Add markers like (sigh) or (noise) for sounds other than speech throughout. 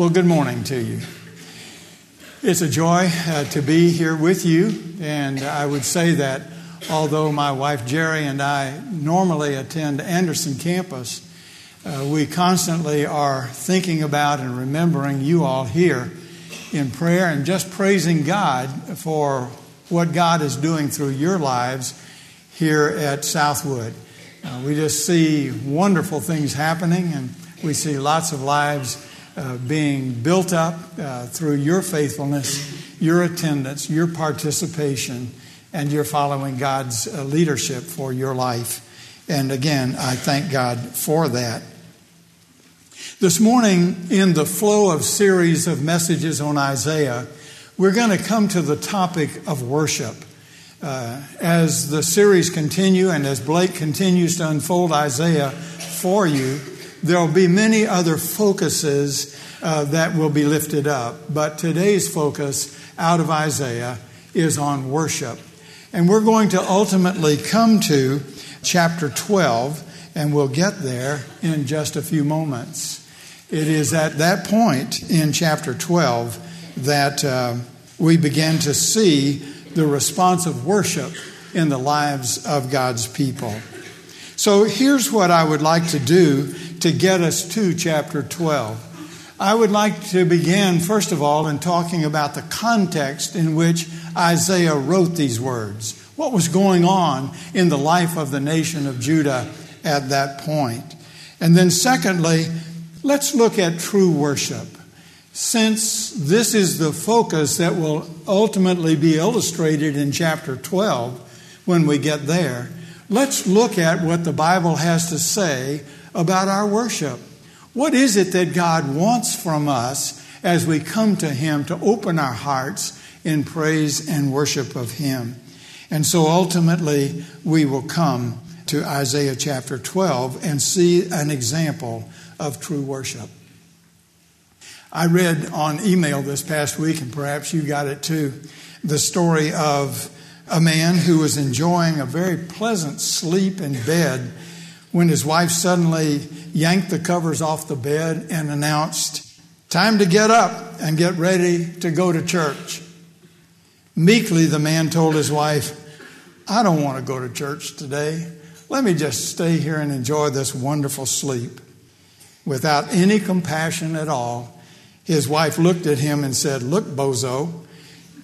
Well, good morning to you. It's a joy uh, to be here with you, and I would say that although my wife Jerry and I normally attend Anderson campus, uh, we constantly are thinking about and remembering you all here in prayer and just praising God for what God is doing through your lives here at Southwood. Uh, we just see wonderful things happening, and we see lots of lives uh, being built up uh, through your faithfulness, your attendance, your participation, and your following God's uh, leadership for your life. And again, I thank God for that. This morning, in the flow of series of messages on Isaiah, we're going to come to the topic of worship. Uh, as the series continue and as Blake continues to unfold Isaiah for you, there will be many other focuses uh, that will be lifted up, but today's focus out of Isaiah is on worship. And we're going to ultimately come to chapter 12, and we'll get there in just a few moments. It is at that point in chapter 12 that uh, we begin to see the response of worship in the lives of God's people. So here's what I would like to do to get us to chapter 12. I would like to begin, first of all, in talking about the context in which Isaiah wrote these words. What was going on in the life of the nation of Judah at that point? And then, secondly, let's look at true worship. Since this is the focus that will ultimately be illustrated in chapter 12 when we get there, let's look at what the Bible has to say about our worship. What is it that God wants from us as we come to Him to open our hearts in praise and worship of Him? And so ultimately, we will come to Isaiah chapter 12 and see an example of true worship. I read on email this past week, and perhaps you got it too, the story of a man who was enjoying a very pleasant sleep in bed when his wife suddenly yanked the covers off the bed and announced, Time to get up and get ready to go to church. Meekly, the man told his wife, I don't want to go to church today. Let me just stay here and enjoy this wonderful sleep. Without any compassion at all, his wife looked at him and said, Look, bozo,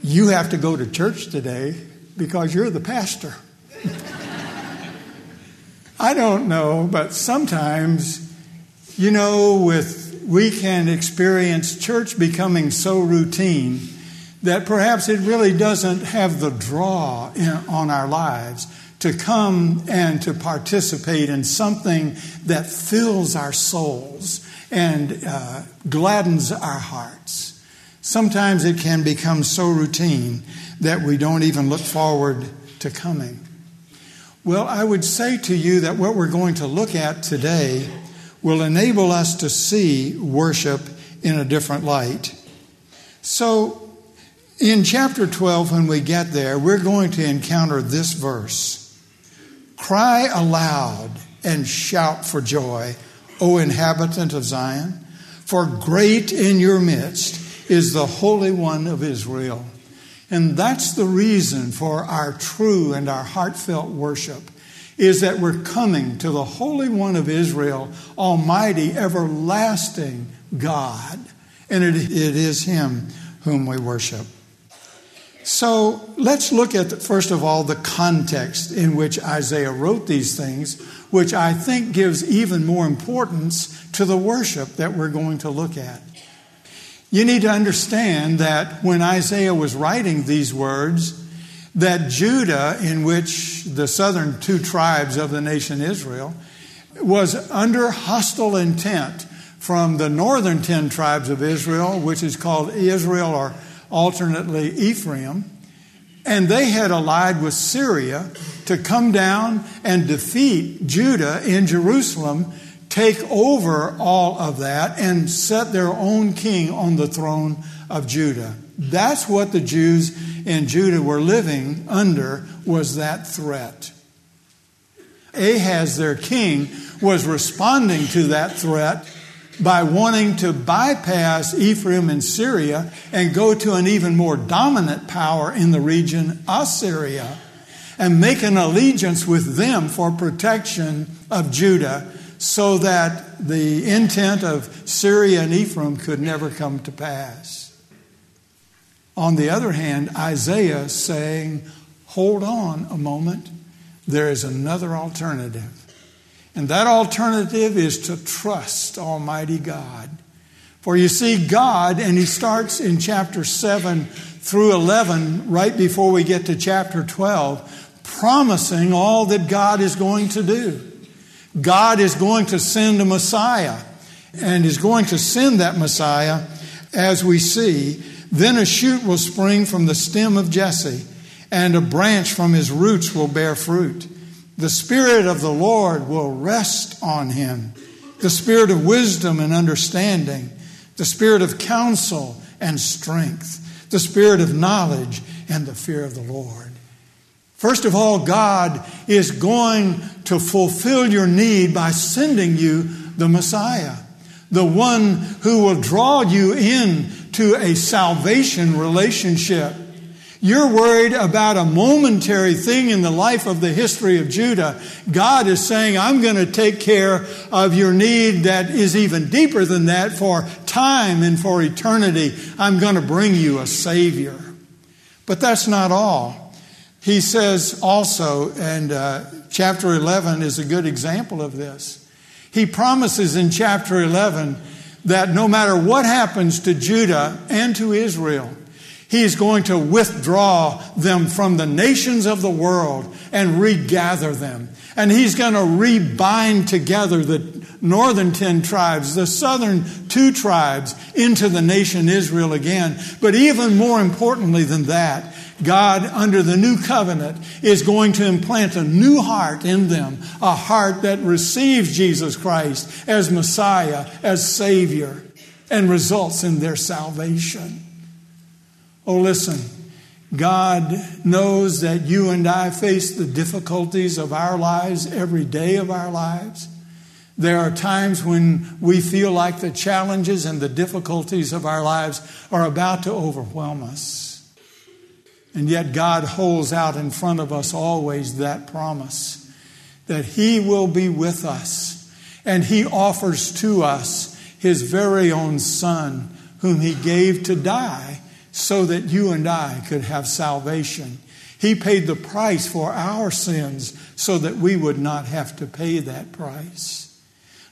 you have to go to church today because you're the pastor. I don't know, but sometimes, you know, with we can experience church becoming so routine that perhaps it really doesn't have the draw in, on our lives to come and to participate in something that fills our souls and uh, gladdens our hearts. Sometimes it can become so routine that we don't even look forward to coming. Well, I would say to you that what we're going to look at today will enable us to see worship in a different light. So, in chapter 12, when we get there, we're going to encounter this verse Cry aloud and shout for joy, O inhabitant of Zion, for great in your midst is the Holy One of Israel. And that's the reason for our true and our heartfelt worship is that we're coming to the Holy One of Israel, Almighty, everlasting God. And it, it is Him whom we worship. So let's look at, first of all, the context in which Isaiah wrote these things, which I think gives even more importance to the worship that we're going to look at. You need to understand that when Isaiah was writing these words, that Judah, in which the southern two tribes of the nation Israel, was under hostile intent from the northern ten tribes of Israel, which is called Israel or alternately Ephraim. And they had allied with Syria to come down and defeat Judah in Jerusalem take over all of that and set their own king on the throne of Judah. That's what the Jews in Judah were living under was that threat. Ahaz, their king, was responding to that threat by wanting to bypass Ephraim and Syria and go to an even more dominant power in the region, Assyria, and make an allegiance with them for protection of Judah so that the intent of Syria and Ephraim could never come to pass. On the other hand, Isaiah saying, Hold on a moment, there is another alternative. And that alternative is to trust Almighty God. For you see, God, and he starts in chapter 7 through 11, right before we get to chapter 12, promising all that God is going to do. God is going to send a Messiah, and is going to send that Messiah as we see. Then a shoot will spring from the stem of Jesse, and a branch from his roots will bear fruit. The Spirit of the Lord will rest on him the Spirit of wisdom and understanding, the Spirit of counsel and strength, the Spirit of knowledge and the fear of the Lord. First of all, God is going to fulfill your need by sending you the Messiah, the one who will draw you in to a salvation relationship you're worried about a momentary thing in the life of the history of Judah. God is saying, I'm going to take care of your need that is even deeper than that for time and for eternity. I'm going to bring you a Savior. But that's not all. He says also, and uh, chapter 11 is a good example of this. He promises in chapter 11 that no matter what happens to Judah and to Israel, he is going to withdraw them from the nations of the world and regather them. And he's going to rebind together the northern 10 tribes, the southern two tribes into the nation Israel again. But even more importantly than that, God, under the new covenant, is going to implant a new heart in them, a heart that receives Jesus Christ as Messiah, as Savior, and results in their salvation. Oh, listen, God knows that you and I face the difficulties of our lives every day of our lives. There are times when we feel like the challenges and the difficulties of our lives are about to overwhelm us. And yet, God holds out in front of us always that promise that He will be with us. And He offers to us His very own Son, whom He gave to die so that you and I could have salvation. He paid the price for our sins so that we would not have to pay that price.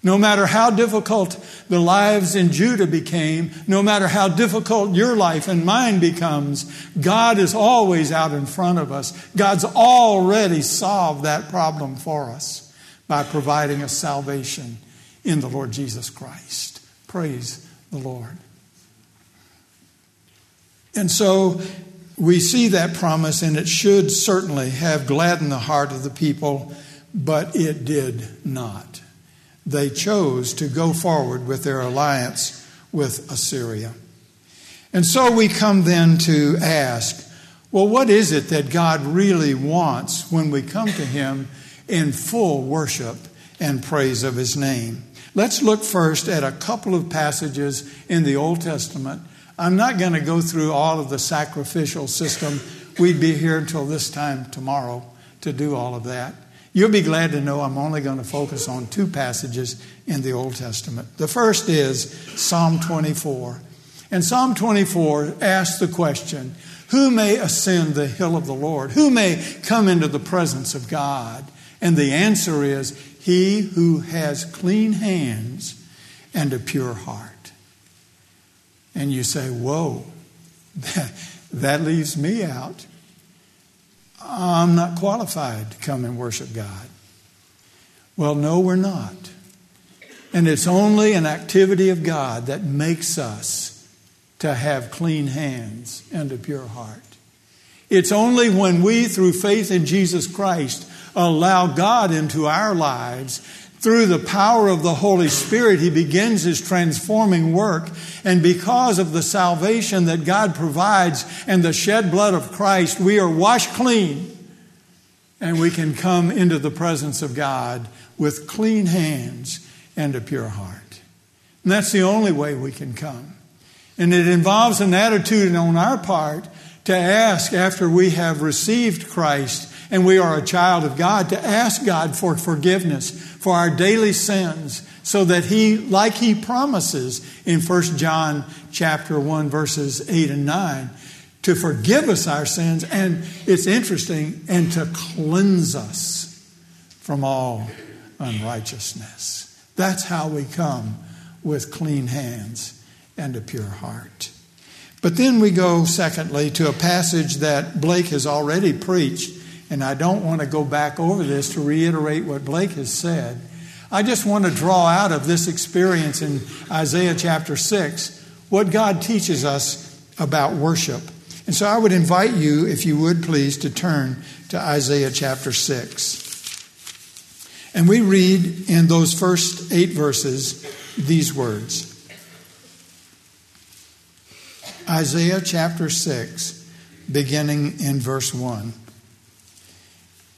No matter how difficult the lives in Judah became, no matter how difficult your life and mine becomes, God is always out in front of us. God's already solved that problem for us by providing us salvation in the Lord Jesus Christ. Praise the Lord. And so we see that promise, and it should certainly have gladdened the heart of the people, but it did not. They chose to go forward with their alliance with Assyria. And so we come then to ask well, what is it that God really wants when we come to Him in full worship and praise of His name? Let's look first at a couple of passages in the Old Testament I'm not going to go through all of the sacrificial system. We'd be here until this time tomorrow to do all of that. You'll be glad to know I'm only going to focus on two passages in the Old Testament. The first is Psalm 24. And Psalm 24 asks the question Who may ascend the hill of the Lord? Who may come into the presence of God? And the answer is He who has clean hands and a pure heart and you say, Whoa, (laughs) that, leaves me out. I'm not qualified to come and worship God. Well, no, we're not. And it's only an activity of God that makes us to have clean hands and a pure heart. It's only when we, through faith in Jesus Christ, allow God into our lives through the power of the Holy Spirit, he begins his transforming work. And because of the salvation that God provides and the shed blood of Christ, we are washed clean. And we can come into the presence of God with clean hands and a pure heart. And that's the only way we can come. And it involves an attitude on our part to ask after we have received Christ and we are a child of God to ask God for forgiveness for our daily sins so that he like he promises in 1 John chapter 1 verses 8 and 9 to forgive us our sins and it's interesting and to cleanse us from all unrighteousness. That's how we come with clean hands and a pure heart. But then we go, secondly, to a passage that Blake has already preached, and I don't want to go back over this to reiterate what Blake has said. I just want to draw out of this experience in Isaiah chapter 6 what God teaches us about worship. And so I would invite you, if you would please, to turn to Isaiah chapter 6. And we read in those first eight verses these words Isaiah chapter 6, beginning in verse 1.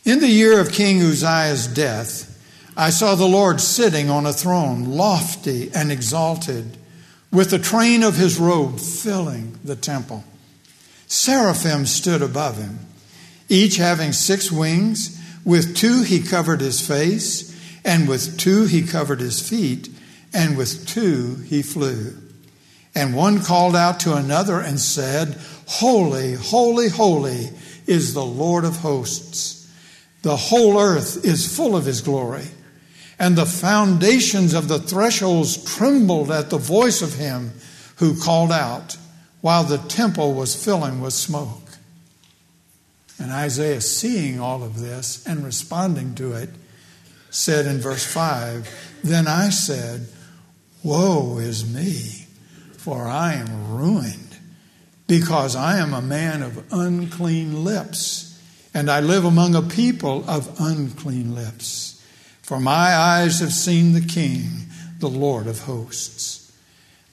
In the year of King Uzziah's death, I saw the Lord sitting on a throne, lofty and exalted, with the train of his robe filling the temple. Seraphim stood above him, each having six wings. With two he covered his face, and with two he covered his feet, and with two he flew. And one called out to another and said, Holy, holy, holy is the Lord of hosts. The whole earth is full of his glory. And the foundations of the thresholds trembled at the voice of him who called out, while the temple was filling with smoke. And Isaiah, seeing all of this and responding to it, said in verse 5 Then I said, Woe is me, for I am ruined, because I am a man of unclean lips, and I live among a people of unclean lips. For my eyes have seen the King, the Lord of hosts.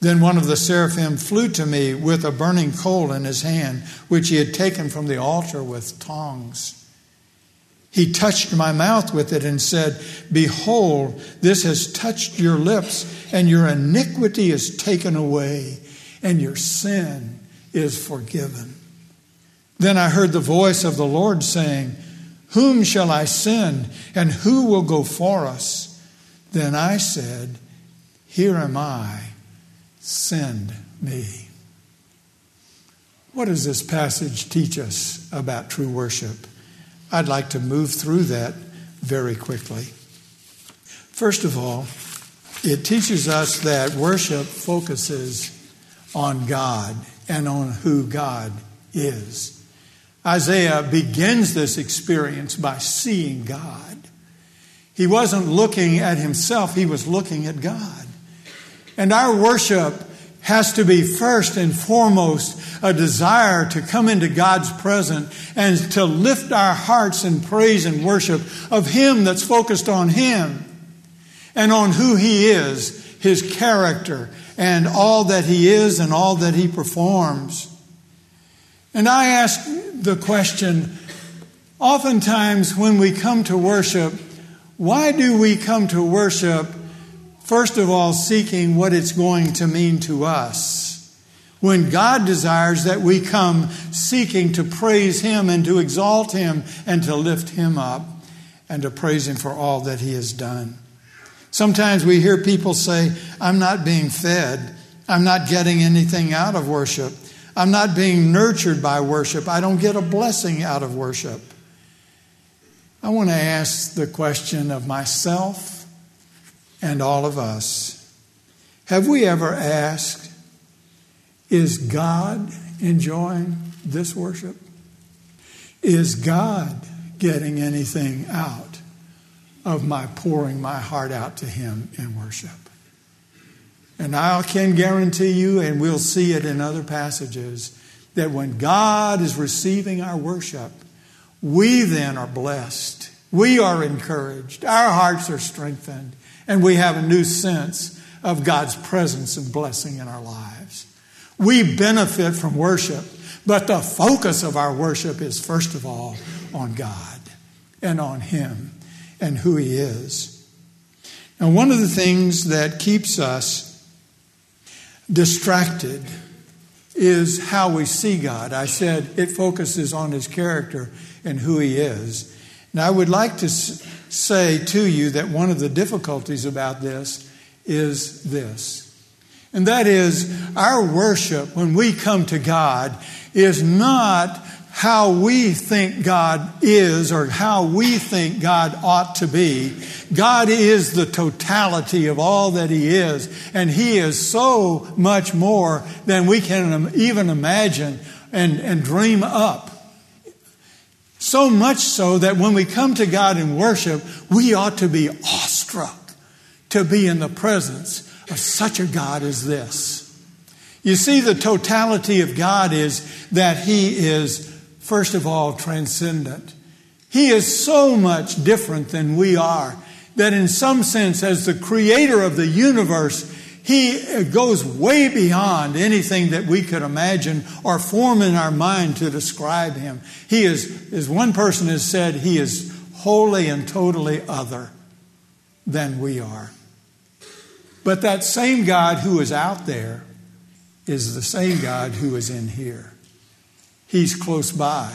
Then one of the seraphim flew to me with a burning coal in his hand, which he had taken from the altar with tongs. He touched my mouth with it and said, Behold, this has touched your lips, and your iniquity is taken away, and your sin is forgiven. Then I heard the voice of the Lord saying, Whom shall I send, and who will go for us? Then I said, Here am I Send me. What does this passage teach us about true worship? I'd like to move through that very quickly. First of all, it teaches us that worship focuses on God and on who God is. Isaiah begins this experience by seeing God. He wasn't looking at himself, he was looking at God. And our worship has to be first and foremost a desire to come into God's presence and to lift our hearts in praise and worship of Him that's focused on Him and on who He is, His character, and all that He is and all that He performs. And I ask the question oftentimes when we come to worship, why do we come to worship? First of all, seeking what it's going to mean to us. When God desires that we come seeking to praise Him and to exalt Him and to lift Him up and to praise Him for all that He has done. Sometimes we hear people say, I'm not being fed. I'm not getting anything out of worship. I'm not being nurtured by worship. I don't get a blessing out of worship. I want to ask the question of myself and all of us. Have we ever asked, is God enjoying this worship? Is God getting anything out of my pouring my heart out to Him in worship? And I can guarantee you, and we'll see it in other passages, that when God is receiving our worship, we then are blessed. We are encouraged. Our hearts are strengthened and we have a new sense of God's presence and blessing in our lives. We benefit from worship, but the focus of our worship is first of all on God and on Him and who He is. Now, one of the things that keeps us distracted is how we see God. I said it focuses on his character and who he is. And I would like to say to you that one of the difficulties about this is this. And that is our worship when we come to God is not how we think God is or how we think God ought to be. God is the totality of all that He is, and He is so much more than we can even imagine and, and dream up. So much so that when we come to God in worship, we ought to be awestruck to be in the presence of such a God as this. You see, the totality of God is that He is first of all, transcendent. He is so much different than we are that, in some sense, as the creator of the universe, he uh, goes way beyond anything that we could imagine or form in our mind to describe him. He is, as one person has said, he is wholly and totally other than we are. But that same God who is out there is the same God who is in here. He's close by.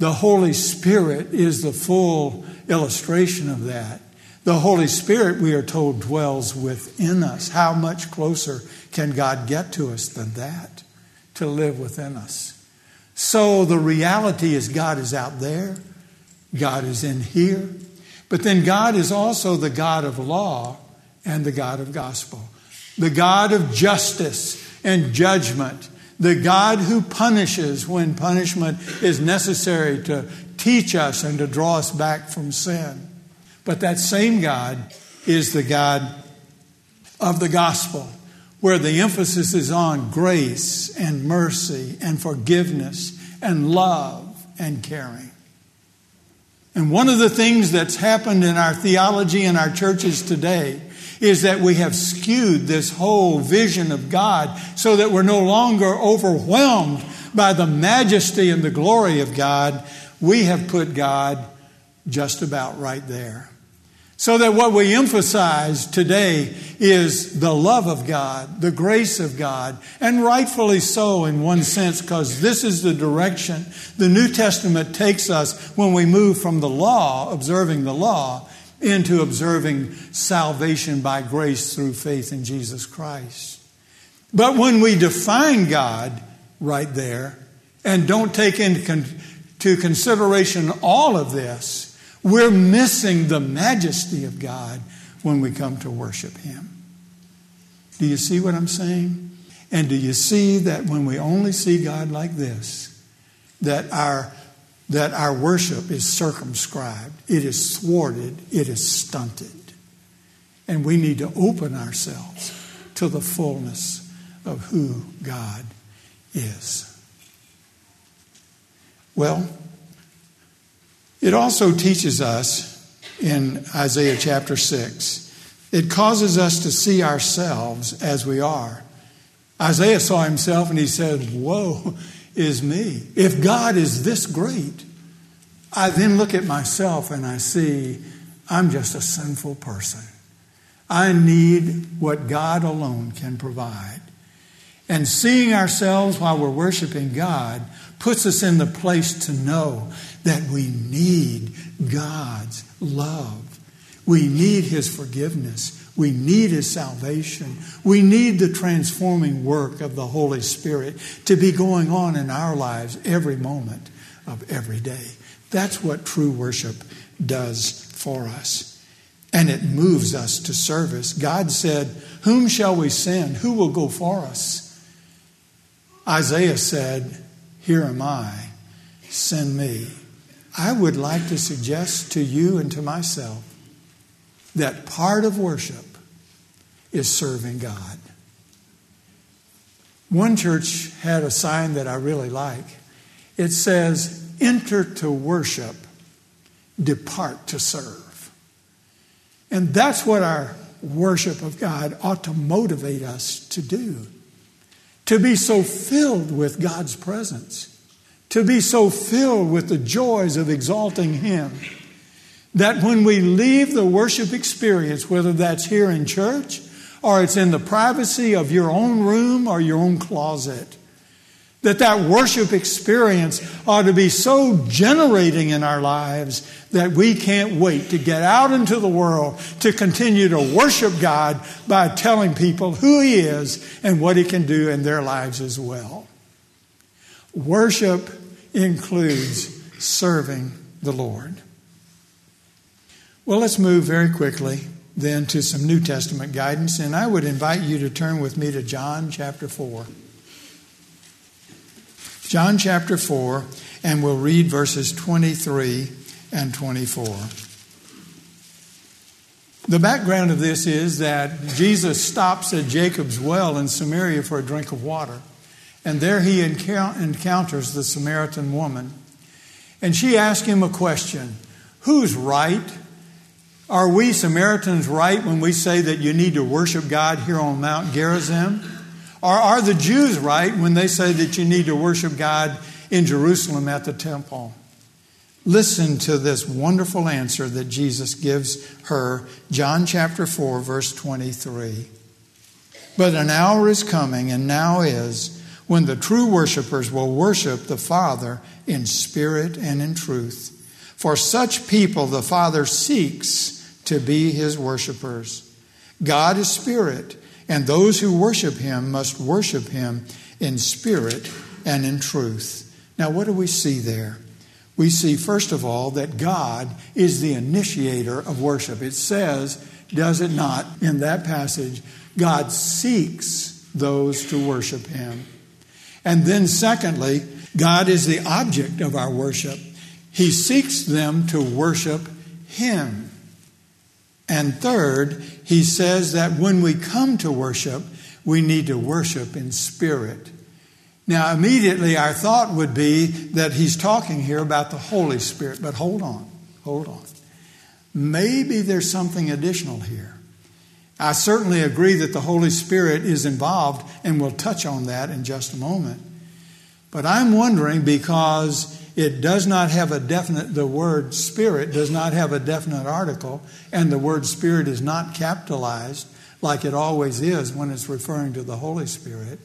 The Holy Spirit is the full illustration of that. The Holy Spirit, we are told, dwells within us. How much closer can God get to us than that? To live within us. So the reality is God is out there, God is in here, but then God is also the God of law and the God of gospel, the God of justice and judgment the God who punishes when punishment is necessary to teach us and to draw us back from sin. But that same God is the God of the gospel, where the emphasis is on grace and mercy and forgiveness and love and caring. And one of the things that's happened in our theology and our churches today is that we have skewed this whole vision of God so that we're no longer overwhelmed by the majesty and the glory of God. We have put God just about right there. So that what we emphasize today is the love of God, the grace of God, and rightfully so in one sense, because this is the direction the New Testament takes us when we move from the law, observing the law, into observing salvation by grace through faith in Jesus Christ. But when we define God right there and don't take into consideration all of this, we're missing the majesty of God when we come to worship Him. Do you see what I'm saying? And do you see that when we only see God like this, that our that our worship is circumscribed, it is thwarted, it is stunted. And we need to open ourselves to the fullness of who God is. Well, it also teaches us in Isaiah chapter 6, it causes us to see ourselves as we are. Isaiah saw himself and he said, Whoa, is me. If God is this great, I then look at myself and I see I'm just a sinful person. I need what God alone can provide. And seeing ourselves while we're worshiping God puts us in the place to know that we need God's love. We need His forgiveness. We need His salvation. We need the transforming work of the Holy Spirit to be going on in our lives every moment of every day. That's what true worship does for us. And it moves us to service. God said, Whom shall we send? Who will go for us? Isaiah said, Here am I, send me. I would like to suggest to you and to myself that part of worship is serving God. One church had a sign that I really like. It says, Enter to worship, depart to serve. And that's what our worship of God ought to motivate us to do. To be so filled with God's presence, to be so filled with the joys of exalting Him that when we leave the worship experience, whether that's here in church or it's in the privacy of your own room or your own closet. That that worship experience ought to be so generating in our lives that we can't wait to get out into the world to continue to worship God by telling people who He is and what He can do in their lives as well. Worship includes serving the Lord. Well, let's move very quickly then to some New Testament guidance, and I would invite you to turn with me to John chapter 4. John chapter 4, and we'll read verses 23 and 24. The background of this is that Jesus stops at Jacob's well in Samaria for a drink of water. And there he encounters the Samaritan woman. And she asks him a question Who's right? Are we Samaritans right when we say that you need to worship God here on Mount Gerizim? Or are the Jews right when they say that you need to worship God in Jerusalem at the temple? Listen to this wonderful answer that Jesus gives her, John chapter 4, verse 23. But an hour is coming, and now is, when the true worshipers will worship the Father in spirit and in truth. For such people the Father seeks to be his worshipers. God is spirit, and those who worship him must worship him in spirit and in truth. Now, what do we see there? We see, first of all, that God is the initiator of worship. It says, does it not, in that passage, God seeks those to worship him. And then, secondly, God is the object of our worship. He seeks them to worship him. And third, he says that when we come to worship, we need to worship in spirit. Now, immediately our thought would be that he's talking here about the Holy Spirit, but hold on, hold on. Maybe there's something additional here. I certainly agree that the Holy Spirit is involved, and we'll touch on that in just a moment. But I'm wondering because it does not have a definite, the word spirit does not have a definite article, and the word spirit is not capitalized like it always is when it's referring to the Holy Spirit,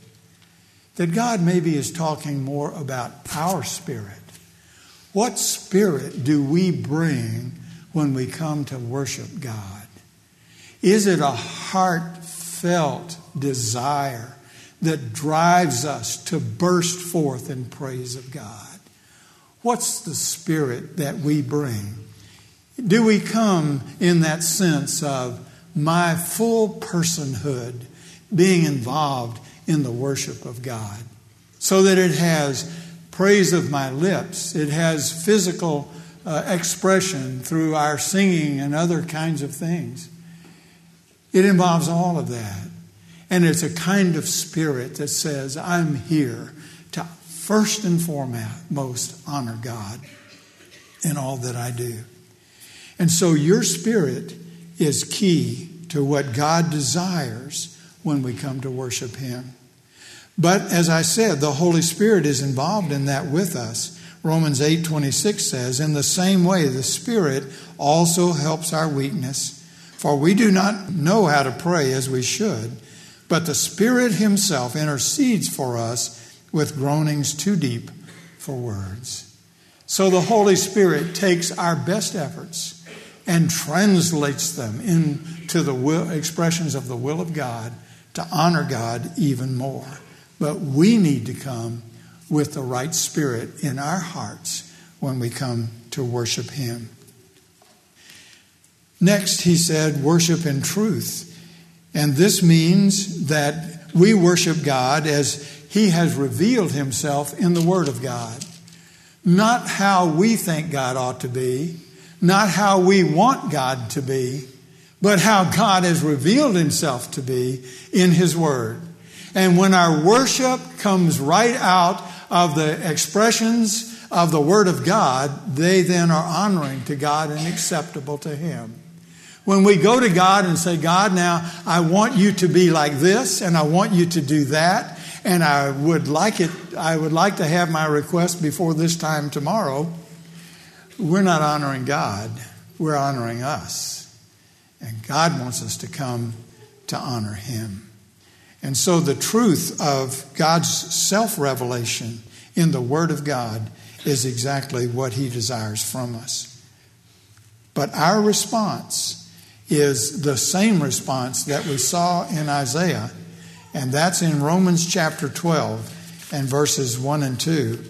that God maybe is talking more about our spirit. What spirit do we bring when we come to worship God? Is it a heartfelt desire that drives us to burst forth in praise of God? What's the spirit that we bring? Do we come in that sense of my full personhood being involved in the worship of God? So that it has praise of my lips, it has physical uh, expression through our singing and other kinds of things. It involves all of that. And it's a kind of spirit that says, I'm here first and foremost honor God in all that I do. And so your spirit is key to what God desires when we come to worship Him. But as I said, the Holy Spirit is involved in that with us. Romans 8:26 says, "In the same way the Spirit also helps our weakness, for we do not know how to pray as we should, but the Spirit himself intercedes for us with groanings too deep for words. So the Holy Spirit takes our best efforts and translates them into the will, expressions of the will of God to honor God even more. But we need to come with the right spirit in our hearts when we come to worship Him. Next, he said, worship in truth. And this means that we worship God as he has revealed Himself in the Word of God. Not how we think God ought to be, not how we want God to be, but how God has revealed Himself to be in His Word. And when our worship comes right out of the expressions of the Word of God, they then are honoring to God and acceptable to Him. When we go to God and say, God, now I want you to be like this, and I want you to do that, and I would like it, I would like to have my request before this time tomorrow. We're not honoring God, we're honoring us. And God wants us to come to honor Him. And so the truth of God's self revelation in the Word of God is exactly what He desires from us. But our response is the same response that we saw in Isaiah, and that's in Romans chapter 12 and verses 1 and 2,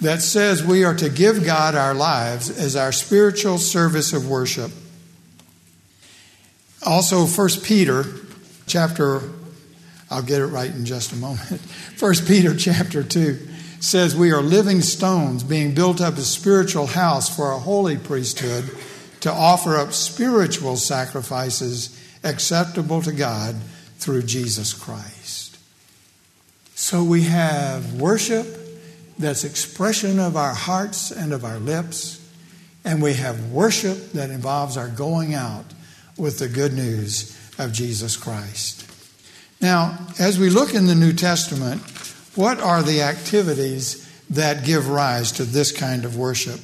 that says we are to give God our lives as our spiritual service of worship. Also, 1 Peter chapter, I'll get it right in just a moment. (laughs) 1 Peter chapter 2 says we are living stones being built up a spiritual house for a holy priesthood to offer up spiritual sacrifices acceptable to God through Jesus Christ. So we have worship that's expression of our hearts and of our lips, and we have worship that involves our going out with the good news of Jesus Christ. Now, as we look in the New Testament, what are the activities that give rise to this kind of worship?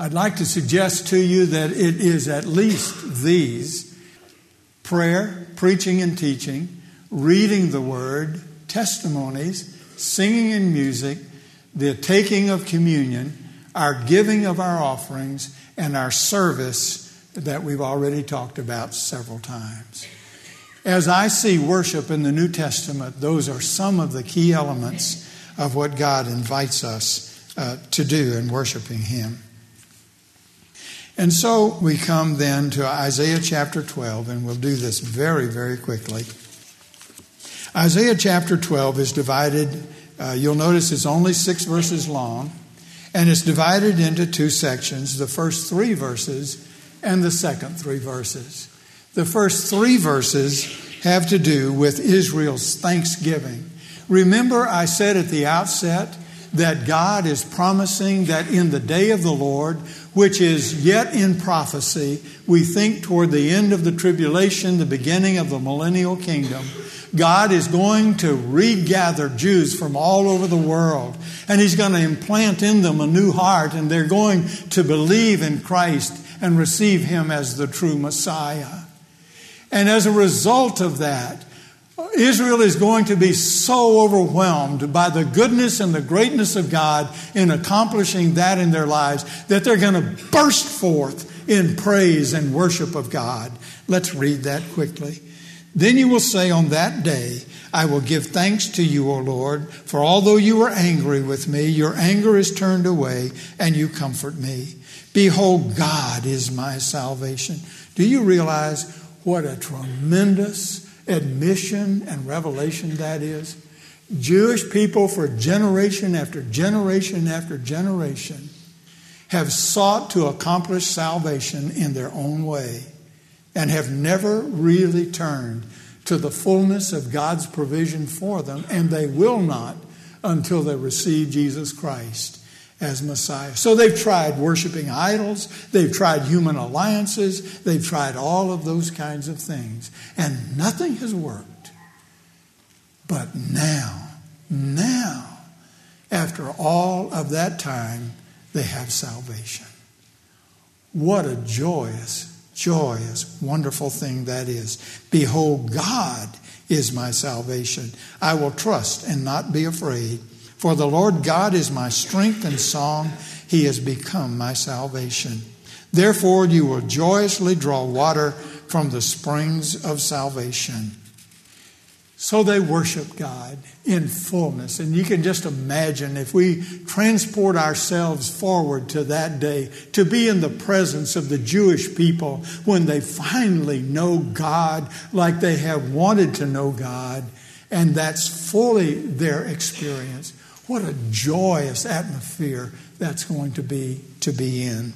I'd like to suggest to you that it is at least these prayer, preaching and teaching, reading the word, testimonies, singing and music, the taking of communion, our giving of our offerings, and our service that we've already talked about several times. As I see worship in the New Testament, those are some of the key elements of what God invites us uh, to do in worshiping Him. And so we come then to Isaiah chapter 12, and we'll do this very, very quickly. Isaiah chapter 12 is divided, uh, you'll notice it's only six verses long, and it's divided into two sections the first three verses and the second three verses. The first three verses have to do with Israel's thanksgiving. Remember, I said at the outset that God is promising that in the day of the Lord, which is yet in prophecy, we think toward the end of the tribulation, the beginning of the millennial kingdom, God is going to regather Jews from all over the world, and He's going to implant in them a new heart, and they're going to believe in Christ and receive Him as the true Messiah. And as a result of that, Israel is going to be so overwhelmed by the goodness and the greatness of God in accomplishing that in their lives that they're going to burst forth in praise and worship of God. Let's read that quickly. Then you will say on that day, I will give thanks to you, O Lord, for although you were angry with me, your anger is turned away and you comfort me. Behold, God is my salvation. Do you realize what a tremendous admission and revelation that is. Jewish people, for generation after generation after generation, have sought to accomplish salvation in their own way and have never really turned to the fullness of God's provision for them, and they will not until they receive Jesus Christ as Messiah. So they've tried worshiping idols, they've tried human alliances, they've tried all of those kinds of things, and nothing has worked. But now, now, after all of that time, they have salvation. What a joyous, joyous, wonderful thing that is. Behold, God is my salvation. I will trust and not be afraid. For the Lord God is my strength and song. He has become my salvation. Therefore, you will joyously draw water from the springs of salvation. So they worship God in fullness. And you can just imagine if we transport ourselves forward to that day, to be in the presence of the Jewish people when they finally know God like they have wanted to know God, and that's fully their experience. What a joyous atmosphere that's going to be to be in.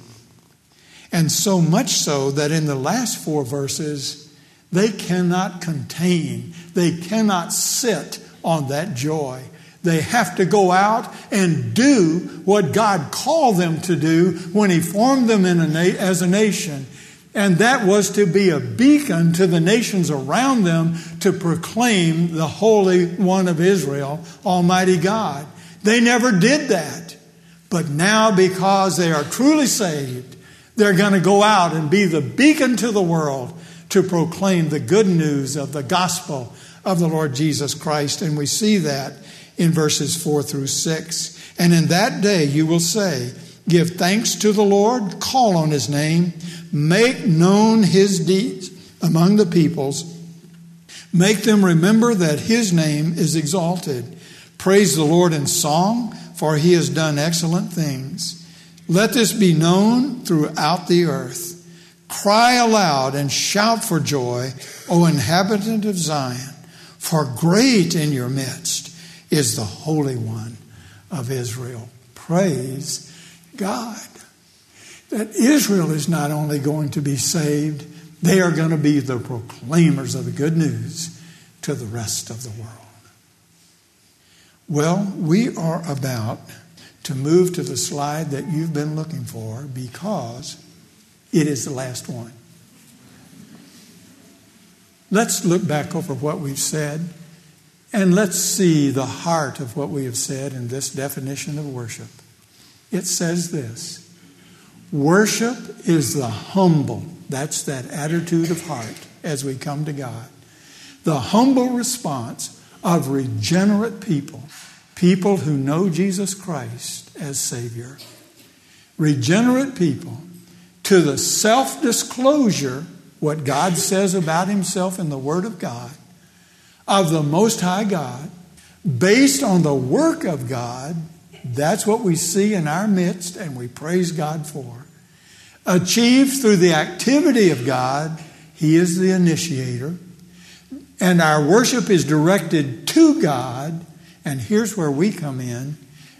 And so much so that in the last four verses, they cannot contain, they cannot sit on that joy. They have to go out and do what God called them to do when He formed them in a na- as a nation. And that was to be a beacon to the nations around them to proclaim the Holy One of Israel, Almighty God. They never did that. But now, because they are truly saved, they're going to go out and be the beacon to the world to proclaim the good news of the gospel of the Lord Jesus Christ. And we see that in verses 4 through 6. And in that day you will say, Give thanks to the Lord, call on his name, make known his deeds among the peoples, make them remember that his name is exalted. Praise the Lord in song, for he has done excellent things. Let this be known throughout the earth. Cry aloud and shout for joy, O inhabitant of Zion, for great in your midst is the Holy One of Israel. Praise God. That Israel is not only going to be saved, they are going to be the proclaimers of the good news to the rest of the world. Well, we are about to move to the slide that you've been looking for because it is the last one. Let's look back over what we've said and let's see the heart of what we have said in this definition of worship. It says this Worship is the humble, that's that attitude of heart as we come to God, the humble response of regenerate people people who know Jesus Christ as Savior, regenerate people, to the self disclosure, what God says about Himself in the Word of God, of the Most High God, based on the work of God. That's what we see in our midst, and we praise God for. Achieved through the activity of God, He is the initiator. And our worship is directed to God and here's where we come in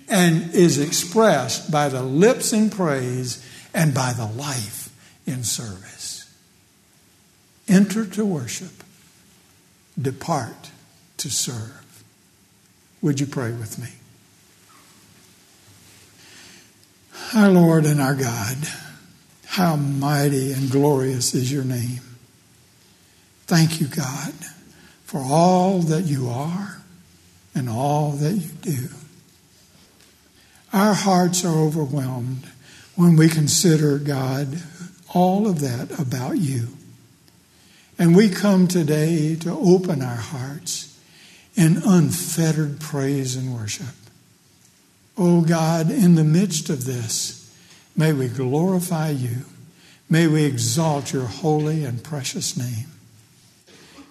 and is expressed by the lips in praise and by the life in service. Enter to worship, depart to serve. Would you pray with me? Our Lord and our God, how mighty and glorious is your name. Thank you, God, for all that you are and all that you do. Our hearts are overwhelmed when we consider, God, all of that about you. And we come today to open our hearts in unfettered praise and worship. Oh God, in the midst of this, may we glorify you. May we exalt your holy and precious name.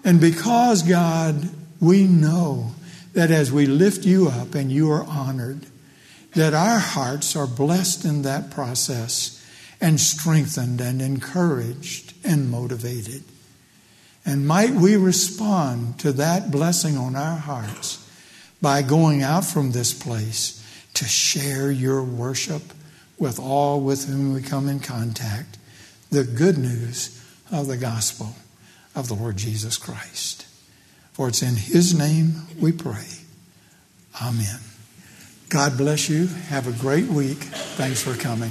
And because, God, we know that as we lift you up and you are honored, that our hearts are blessed in that process and strengthened and encouraged and motivated. And might we respond to that blessing on our hearts by going out from this place to share your worship with all with whom we come in contact, the good news of the gospel of the Lord Jesus Christ. For it's in His name we pray. Amen. God bless you. Have a great week. Thanks for coming.